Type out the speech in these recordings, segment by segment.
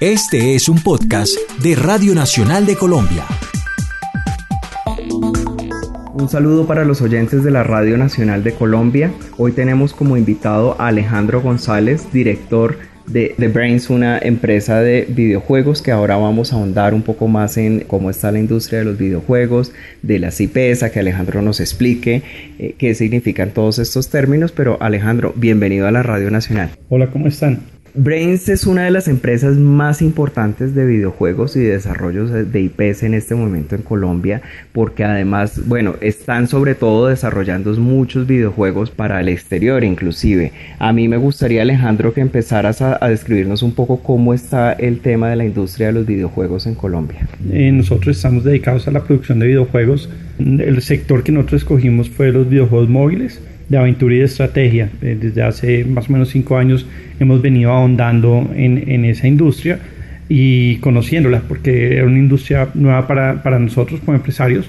Este es un podcast de Radio Nacional de Colombia. Un saludo para los oyentes de la Radio Nacional de Colombia. Hoy tenemos como invitado a Alejandro González, director de The Brains, una empresa de videojuegos que ahora vamos a ahondar un poco más en cómo está la industria de los videojuegos, de las IPs, a que Alejandro nos explique eh, qué significan todos estos términos. Pero Alejandro, bienvenido a la Radio Nacional. Hola, ¿cómo están? Brains es una de las empresas más importantes de videojuegos y de desarrollos de IPs en este momento en Colombia, porque además, bueno, están sobre todo desarrollando muchos videojuegos para el exterior inclusive. A mí me gustaría, Alejandro, que empezaras a, describirnos un poco cómo está el tema de la industria de los videojuegos en Colombia. Eh, nosotros estamos dedicados a la producción de videojuegos. El sector que nosotros escogimos fue los videojuegos móviles de aventura y de estrategia. Eh, desde hace más o menos cinco años hemos venido ahondando en, esa industria y conociéndola, porque era una industria nueva para, para nosotros como empresarios.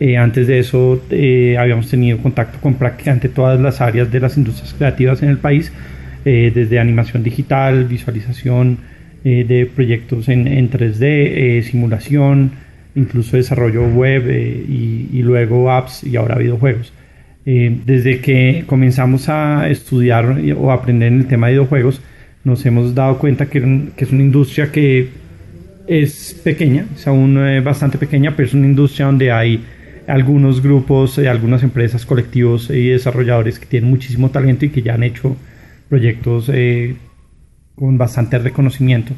Eh, antes de eso eh, habíamos tenido contacto con prácticamente todas las áreas de las industrias creativas en el país, desde animación digital, visualización de proyectos en, en 3D, simulación, incluso desarrollo web y, y luego apps y ahora videojuegos. Eh, desde que comenzamos a estudiar o aprender en el tema de videojuegos, nos hemos dado cuenta que, es una industria que es pequeña, es aún eh, bastante pequeña, pero es una industria donde hay algunos grupos, eh, algunas empresas, colectivos y desarrolladores que tienen muchísimo talento y que ya han hecho proyectos con bastante reconocimiento.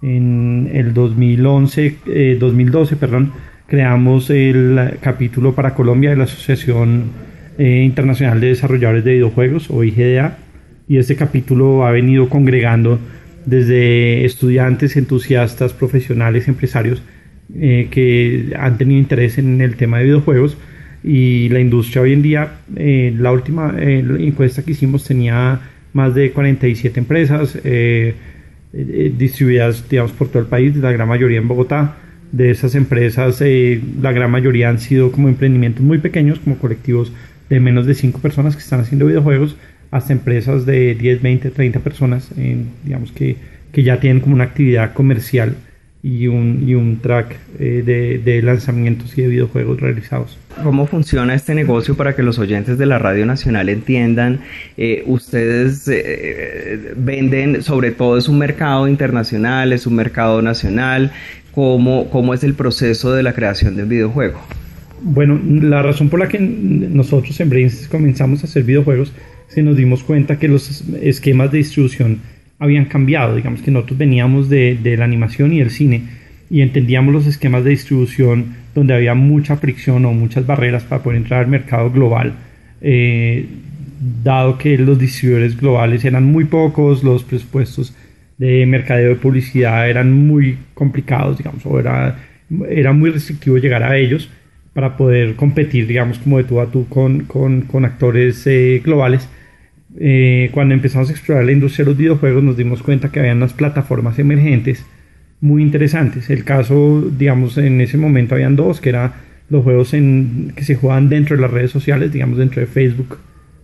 En el 2011, 2012, perdón, creamos el capítulo para Colombia de la Asociación eh, Internacional de Desarrolladores de Videojuegos o IGDA y este capítulo ha venido congregando desde estudiantes, entusiastas, profesionales, empresarios eh, que han tenido interés en el tema de videojuegos y la industria hoy en día, eh, la última encuesta que hicimos tenía más de 47 empresas distribuidas digamos, por todo el país, la gran mayoría en Bogotá. De esas empresas, la gran mayoría han sido como emprendimientos muy pequeños, como colectivos de menos de 5 personas que están haciendo videojuegos hasta empresas de 10, 20, 30 personas, digamos que, que, ya tienen como una actividad comercial y un, y un track eh, de, de, lanzamientos y de videojuegos realizados. ¿Cómo funciona este negocio para que los oyentes de la Radio Nacional entiendan? Eh, ustedes eh, venden, sobre todo es un mercado internacional, es un mercado nacional. ¿Cómo, ¿Cómo es el proceso de la creación de un videojuego? Bueno, la razón por la que nosotros en Brains comenzamos a hacer videojuegos, se nos dimos cuenta que los esquemas de distribución habían cambiado. Digamos que nosotros veníamos de, la animación y el cine y entendíamos los esquemas de distribución donde había mucha fricción o muchas barreras para poder entrar al mercado global. Eh, dado que los distribuidores globales eran muy pocos, los presupuestos de mercadeo de publicidad eran muy complicados, digamos, o era, era muy restrictivo llegar a ellos para poder competir, digamos, como de tú a tú con, con, con actores eh, globales. Eh, cuando empezamos a explorar la industria de los videojuegos nos dimos cuenta que había unas plataformas emergentes muy interesantes. El caso, digamos, en ese momento habían dos, que eran los juegos en, que se jugaban dentro de las redes sociales, digamos, dentro de Facebook,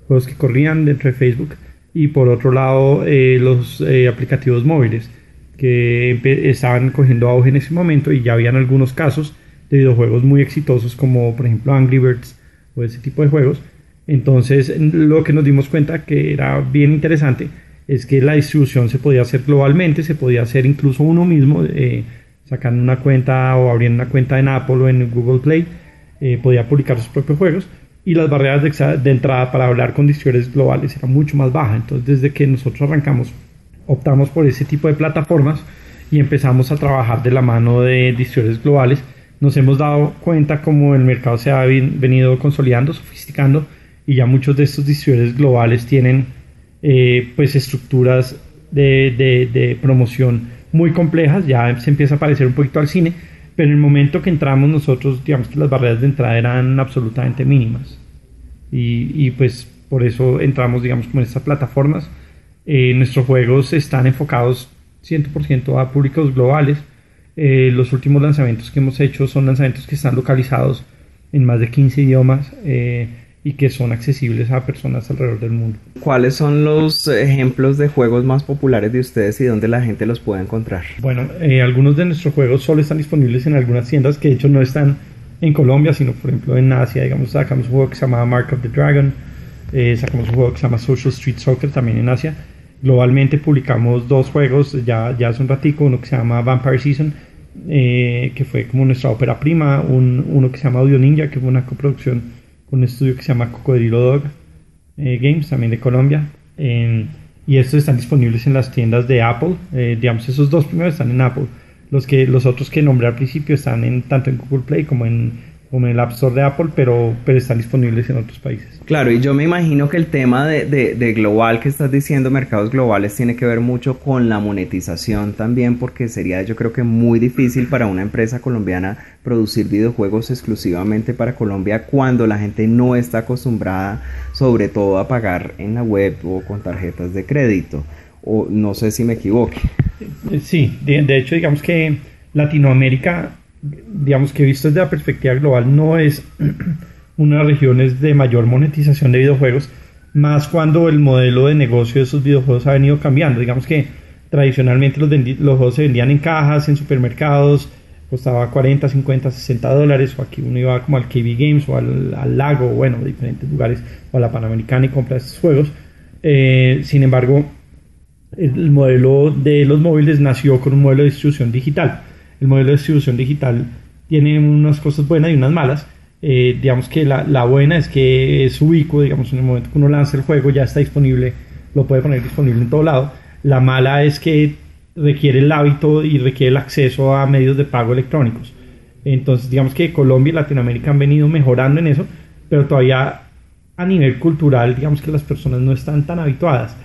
juegos que corrían dentro de Facebook, y por otro lado eh, los aplicativos móviles, que estaban cogiendo auge en ese momento y ya habían algunos casos de videojuegos muy exitosos como por ejemplo Angry Birds o ese tipo de juegos. Entonces lo que nos dimos cuenta que era bien interesante es que la distribución se podía hacer globalmente, se podía hacer incluso uno mismo, eh, sacando una cuenta o abriendo una cuenta en Apple o en Google Play, eh, podía publicar sus propios juegos y las barreras de, de, entrada para hablar con distribuidores globales eran mucho más bajas. Entonces desde que nosotros arrancamos optamos por ese tipo de plataformas y empezamos a trabajar de la mano de distribuidores globales nos hemos dado cuenta como el mercado se ha venido consolidando, sofisticando y ya muchos de estos distribuidores globales tienen eh, pues estructuras de, de, promoción muy complejas, ya se empieza a parecer un poquito al cine, pero en el momento que entramos nosotros, digamos que las barreras de entrada eran absolutamente mínimas. Y, y pues por eso entramos, digamos, con estas plataformas. Eh, nuestros juegos están enfocados 100% a públicos globales eh, los últimos lanzamientos que hemos hecho son lanzamientos que están localizados en más de 15 idiomas. Eh, y que son accesibles a personas alrededor del mundo. ¿Cuáles son los ejemplos de juegos más populares de ustedes y dónde la gente los puede encontrar? Bueno, eh, algunos de nuestros juegos solo están disponibles en algunas tiendas que de hecho no están en Colombia, sino por ejemplo en Asia. Digamos, sacamos un juego que se llama Mark of the Dragon, eh, sacamos un juego que se llama Social Street Soccer también en Asia. Globalmente publicamos dos juegos ya, ya hace un ratico, uno que se llama Vampire Season, eh, que fue como nuestra ópera prima, un, uno que se llama Audio Ninja, que fue una coproducción un estudio que se llama Cocodrilo Dog eh, Games, también de Colombia. y estos están disponibles en las tiendas de Apple. Eh, digamos, esos dos primeros están en Apple. Los, que, los otros que nombré al principio están en, tanto en Google Play como en como en el App Store de Apple, pero, pero están disponibles en otros países. Claro, y yo me imagino que el tema de, de, global que estás diciendo, mercados globales, tiene que ver mucho con la monetización también, porque sería yo creo que muy difícil para una empresa colombiana producir videojuegos exclusivamente para Colombia cuando la gente no está acostumbrada sobre todo a pagar en la web o con tarjetas de crédito. O no sé si me equivoque. Sí, de hecho digamos que Latinoamérica digamos que visto desde la perspectiva global, no es una de las regiones de mayor monetización de videojuegos, más cuando el modelo de negocio de esos videojuegos ha venido cambiando. Digamos que tradicionalmente los, los juegos se vendían en cajas, en supermercados, costaba 40, 50, 60 dólares, o aquí uno iba como al KB Games o al, Lago, bueno, diferentes lugares, o a la Panamericana y compra estos juegos. Eh, sin embargo, el modelo de los móviles nació con un modelo de distribución digital el modelo de distribución digital tiene unas cosas buenas y unas malas. Eh, digamos que la, buena es que es ubicuo, digamos, en el momento que uno lanza el juego ya está disponible, lo puede poner disponible en todo lado. La mala es que requiere el hábito y requiere el acceso a medios de pago electrónicos. Entonces, digamos que Colombia y Latinoamérica han venido mejorando en eso, pero todavía a nivel cultural, digamos que las personas no están tan habituadas.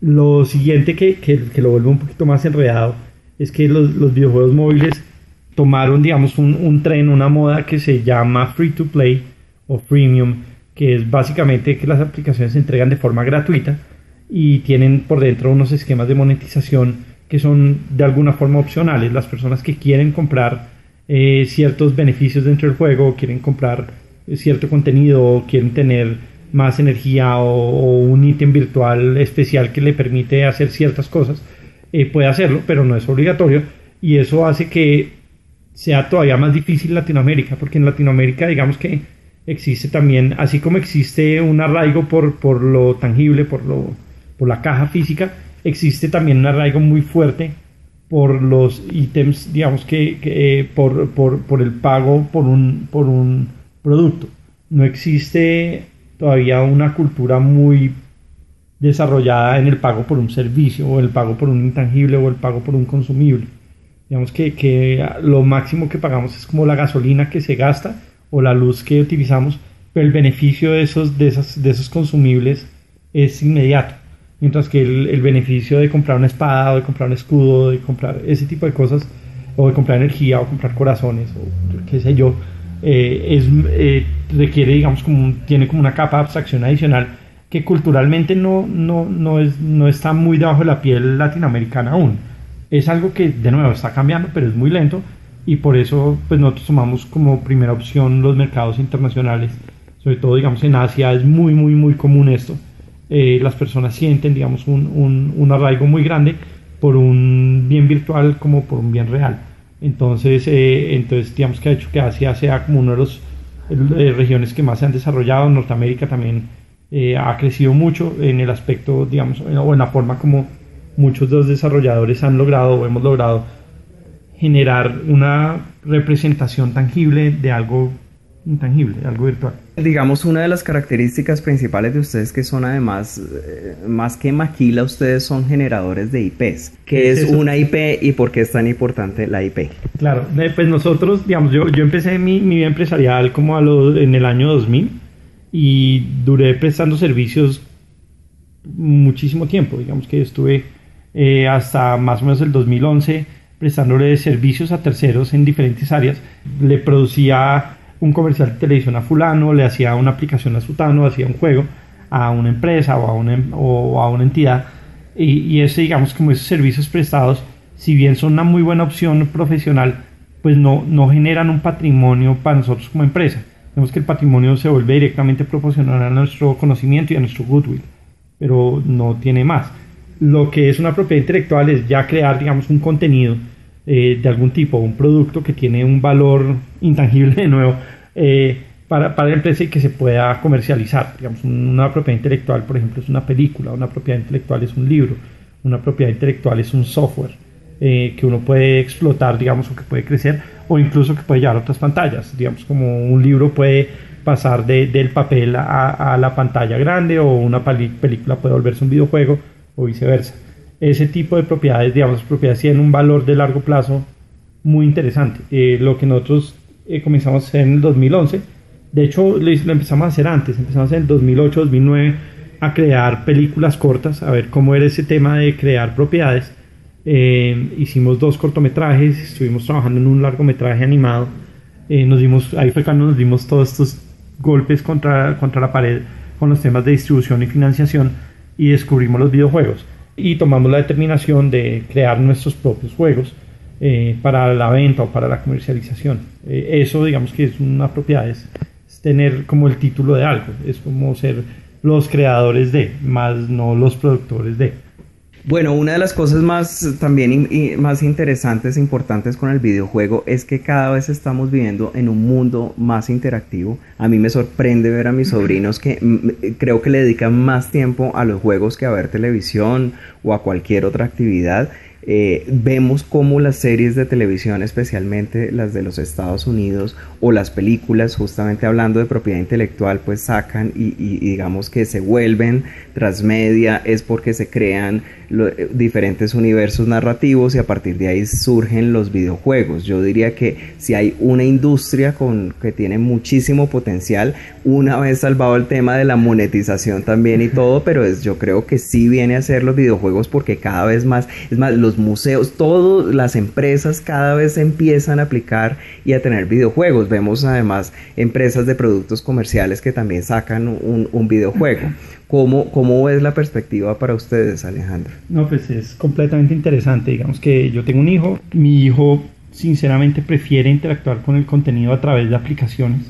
Lo siguiente que, que, que lo vuelve un poquito más enredado es que los, los videojuegos móviles tomaron, digamos, un, un, tren, una moda que se llama free to play o freemium, que es básicamente que las aplicaciones se entregan de forma gratuita y tienen por dentro unos esquemas de monetización que son de alguna forma opcionales. Las personas que quieren comprar eh, ciertos beneficios dentro del juego, quieren comprar cierto contenido, quieren tener más energía o un ítem virtual especial que le permite hacer ciertas cosas, eh, puede hacerlo, pero no es obligatorio y eso hace que sea todavía más difícil Latinoamérica, porque en Latinoamérica digamos que existe también, así como existe un arraigo por, por lo tangible, por, lo, por la caja física, existe también un arraigo muy fuerte por los ítems, digamos que, eh, por, por, por, el pago por un, por un producto. No existe todavía una cultura muy desarrollada en el pago por un servicio o el pago por un intangible o el pago por un consumible. Digamos que, que, lo máximo que pagamos es como la gasolina que se gasta o la luz que utilizamos, pero el beneficio de esos, de esos, de esos consumibles es inmediato. Mientras que el, el, beneficio de comprar una espada o de comprar un escudo, de comprar ese tipo de cosas, o de comprar energía o comprar corazones o qué sé yo, eh, es, eh, requiere, digamos, como tiene como una capa de abstracción adicional culturalmente no, no, no, es, no está muy debajo de la piel latinoamericana aún. Es algo que de nuevo está cambiando, pero es muy lento y por eso pues nosotros tomamos como primera opción los mercados internacionales. Sobre todo, digamos, en Asia es muy, muy, muy común esto. Eh, las personas sienten, digamos, un, un, un, arraigo muy grande por un bien virtual como por un bien real. Entonces, eh, entonces digamos que ha hecho que Asia sea como una de las eh, regiones que más se han desarrollado. Norteamérica también eh, ha crecido mucho en el aspecto, digamos, o en la forma como muchos de los desarrolladores han logrado o hemos logrado generar una representación tangible de algo intangible, algo virtual. Digamos, una de las características principales de ustedes que son además, eh, más que maquila, ustedes son generadores de IPs. ¿Qué es, una IP y por qué es tan importante la IP? Claro, pues nosotros, digamos, yo, yo empecé mi, mi vida empresarial como a en el año 2000 y duré prestando servicios muchísimo tiempo. Digamos que estuve eh, hasta más o menos el 2011 prestándole servicios a terceros en diferentes áreas. Le producía un comercial de televisión a fulano, le hacía una aplicación a sutano, hacía un juego a una empresa o a una, o a una entidad. Y, y ese, digamos, como esos servicios prestados, si bien son una muy buena opción profesional, pues no, no generan un patrimonio para nosotros como empresa Vemos que el patrimonio se vuelve directamente proporcional a nuestro conocimiento y a nuestro goodwill, pero no tiene más. Lo que es una propiedad intelectual es ya crear, digamos, un contenido eh, de algún tipo, un producto que tiene un valor intangible de nuevo eh, para, para, la empresa y que se pueda comercializar. Digamos, una propiedad intelectual, por ejemplo, es una película, una propiedad intelectual es un libro, una propiedad intelectual es un software eh, que uno puede explotar, digamos, o que puede crecer, o incluso que puede llevar a otras pantallas. Digamos, como un libro puede pasar de, del papel a, a, la pantalla grande, o una película puede volverse un videojuego, o viceversa. Ese tipo de propiedades, digamos, propiedades tienen un valor de largo plazo muy interesante. Eh, lo que nosotros eh, comenzamos a hacer en el 2011, de hecho lo, lo empezamos a hacer antes, empezamos en el 2008, 2009 a crear películas cortas, a ver cómo era ese tema de crear propiedades. Eh, hicimos dos cortometrajes, estuvimos trabajando en un largometraje animado. Eh, nos dimos, ahí fue cuando nos dimos todos estos golpes contra, contra la pared con los temas de distribución y financiación y descubrimos los videojuegos. Y tomamos la determinación de crear nuestros propios juegos eh, para la venta o para la comercialización. Eh, eso, digamos que es una propiedad, es, es tener como el título de algo, es como ser los creadores de, más no los productores de. Bueno, una de las cosas más también y más interesantes e importantes con el videojuego es que cada vez estamos viviendo en un mundo más interactivo. A mí me sorprende ver a mis sobrinos que creo que le dedican más tiempo a los juegos que a ver televisión o a cualquier otra actividad. Eh, vemos cómo las series de televisión, especialmente las de los Estados Unidos o las películas, justamente hablando de propiedad intelectual, pues sacan y, y, y digamos que se vuelven transmedia, es porque se crean lo, eh, diferentes universos narrativos y a partir de ahí surgen los videojuegos. Yo diría que si hay una industria con, que tiene muchísimo potencial, una vez salvado el tema de la monetización también y todo, pero es, yo creo que sí viene a ser los videojuegos porque cada vez más, es más, los museos, todas las empresas cada vez empiezan a aplicar y a tener videojuegos. Vemos además empresas de productos comerciales que también sacan un, un videojuego. ¿Cómo, ¿Cómo es la perspectiva para ustedes, Alejandro? No, pues es completamente interesante. Digamos que yo tengo un hijo, mi hijo sinceramente prefiere interactuar con el contenido a través de aplicaciones.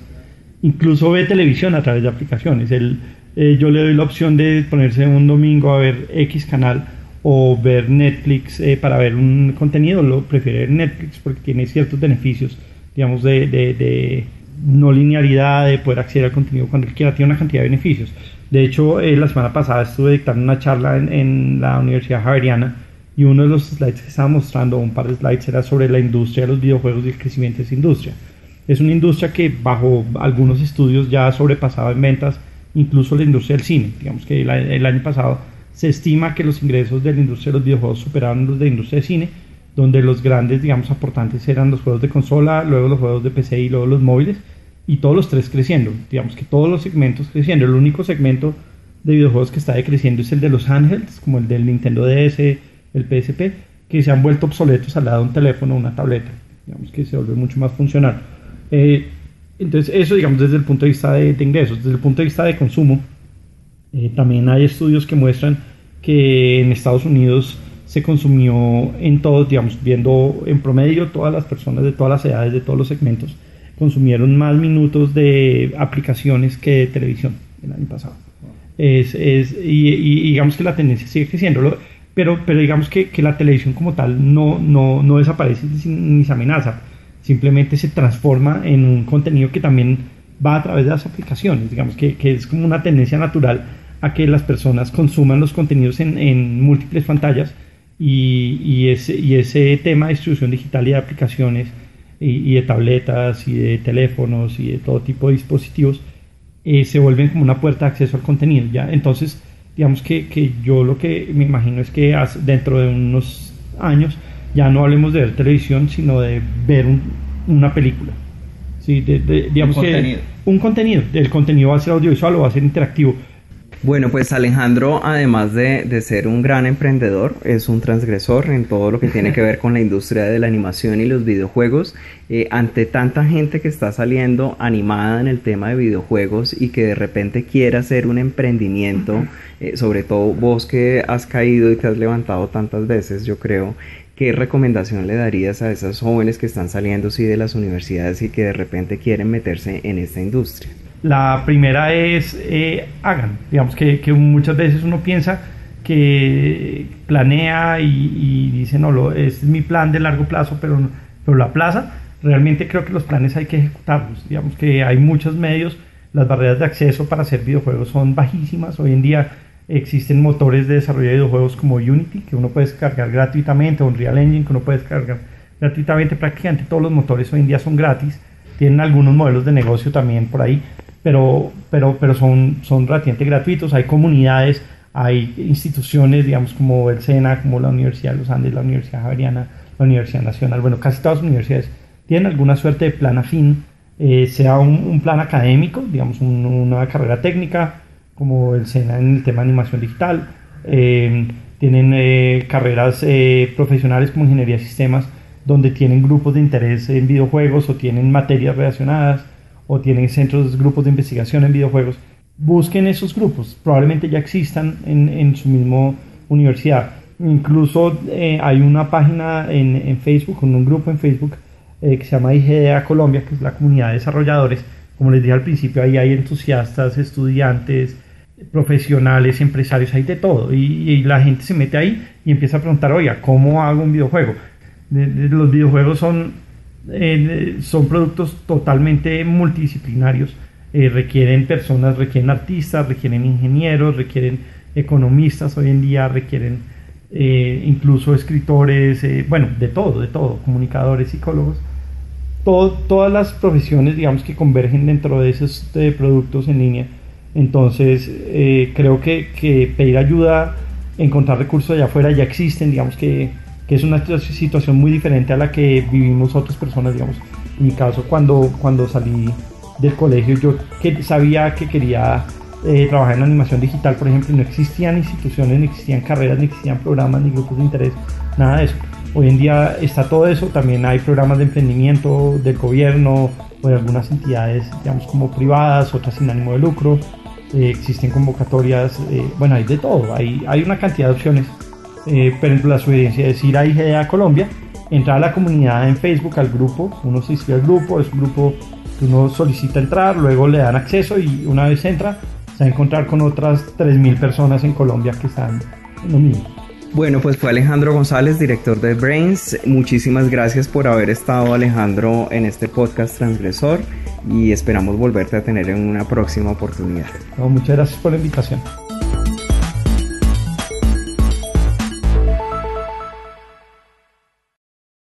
Incluso ve televisión a través de aplicaciones. Eh, yo le doy la opción de ponerse un domingo a ver X canal o ver Netflix eh, para ver un contenido, lo prefiere Netflix porque tiene ciertos beneficios, digamos, de, de, no linealidad, de poder acceder al contenido cuando él quiera, tiene una cantidad de beneficios. De hecho, eh, la semana pasada estuve dictando una charla en, la Universidad Javeriana y uno de los slides que estaba mostrando, un par de slides, era sobre la industria de los videojuegos y el crecimiento de esa industria. Es una industria que bajo algunos estudios ya ha sobrepasado en ventas incluso la industria del cine. Digamos que el año pasado se estima que los ingresos de la industria de los videojuegos superaron los de la industria de cine, donde los grandes, digamos, aportantes eran los juegos de consola, luego los juegos de PC y luego los móviles, y todos los tres creciendo. Digamos que todos los segmentos creciendo. El único segmento de videojuegos que está decreciendo es el de los handhelds, como el del Nintendo DS, el PSP, que se han vuelto obsoletos al lado de un teléfono o una tableta. Digamos que se vuelve mucho más funcional. Eh, entonces, eso, digamos, desde el punto de vista de, de ingresos. Desde el punto de vista de consumo, eh, también hay estudios que muestran que en Estados Unidos se consumió en todos, digamos, viendo en promedio todas las personas de todas las edades, de todos los segmentos, consumieron más minutos de aplicaciones que de televisión el año pasado. Es, es, y, y, digamos que la tendencia sigue creciendo, pero, pero digamos que, que la televisión como tal no, no, no desaparece ni se amenaza, simplemente se transforma en un contenido que también va a través de las aplicaciones, digamos que, que es como una tendencia natural a que las personas consuman los contenidos en, múltiples pantallas y, y, ese, y ese tema de distribución digital y de aplicaciones y, de tabletas y de teléfonos y de todo tipo de dispositivos eh, se vuelven como una puerta de acceso al contenido. ¿ya? Entonces, digamos que, que yo lo que me imagino es que dentro de unos años ya no hablemos de ver televisión, sino de ver un, una película. Sí, de, de, digamos un que contenido. un contenido. El contenido va a ser audiovisual o va a ser interactivo Bueno, pues Alejandro, además de, ser un gran emprendedor, es un transgresor en todo lo que tiene que ver con la industria de la animación y los videojuegos. Eh, ante tanta gente que está saliendo animada en el tema de videojuegos y que de repente quiera hacer un emprendimiento, eh, sobre todo vos que has caído y te has levantado tantas veces, yo creo, ¿qué recomendación le darías a esas jóvenes que están saliendo sí, de las universidades y que de repente quieren meterse en esta industria? La primera es eh, hagan, digamos que, muchas veces uno piensa que planea y, dice, no, es mi plan de largo plazo, pero, pero la plaza, realmente creo que los planes hay que ejecutarlos. Digamos que hay muchos medios, las barreras de acceso para hacer videojuegos son bajísimas. Hoy en día existen motores de desarrollo de videojuegos como Unity, que uno puede descargar gratuitamente, o Unreal Engine, que uno puede descargar gratuitamente. Prácticamente todos los motores hoy en día son gratis. Tienen algunos modelos de negocio también por ahí pero, pero, pero son, son gratuitos. Hay comunidades, hay instituciones, digamos, como el SENA, como la Universidad de los Andes, la Universidad Javeriana, la Universidad Nacional, bueno, casi todas las universidades tienen alguna suerte de plan afín, eh, sea un, plan académico, digamos, una carrera técnica, como el SENA en el tema de animación digital. Eh, tienen eh, carreras profesionales como ingeniería de sistemas, donde tienen grupos de interés en videojuegos o tienen materias relacionadas o tienen centros, grupos de investigación en videojuegos, busquen esos grupos, probablemente ya existan en, en su mismo universidad. Incluso eh, hay una página en, en, Facebook, un grupo en Facebook eh, que se llama IGDA Colombia, que es la comunidad de desarrolladores. Como les dije al principio, ahí hay entusiastas, estudiantes, profesionales, empresarios, hay de todo. Y, la gente se mete ahí y empieza a preguntar, oiga, ¿cómo hago un videojuego? los videojuegos son eh, son productos totalmente multidisciplinarios. Eh, requieren personas, requieren artistas, requieren ingenieros, requieren economistas hoy en día, requieren eh, incluso escritores, bueno, de todo, de todo, comunicadores, psicólogos. todas las profesiones, digamos, que convergen dentro de esos productos en línea. Entonces, creo que, pedir ayuda, encontrar recursos allá afuera ya existen, digamos que es una situación muy diferente a la que vivimos otras personas, digamos. En mi caso, cuando, cuando salí del colegio, yo que sabía que quería eh, trabajar en animación digital, por ejemplo, no existían instituciones, ni existían carreras, ni existían programas, ni grupos de interés, nada de eso. Hoy en día está todo eso, también hay programas de emprendimiento del gobierno o de algunas entidades, digamos, como privadas, otras sin ánimo de lucro, eh, existen convocatorias, eh, bueno, hay de todo, hay, hay una cantidad de opciones eh, pero la sugerencia es ir a IGDA Colombia, entrar a la comunidad en Facebook, al grupo, uno se inscribe al grupo, es un grupo que uno solicita entrar, luego le dan acceso y una vez entra se va a encontrar con otras 3.000 personas en Colombia que están en lo mismo. Bueno, pues fue Alejandro González, director de Brains. Muchísimas gracias por haber estado, Alejandro, en este podcast transgresor y esperamos volverte a tener en una próxima oportunidad. muchas gracias por la invitación.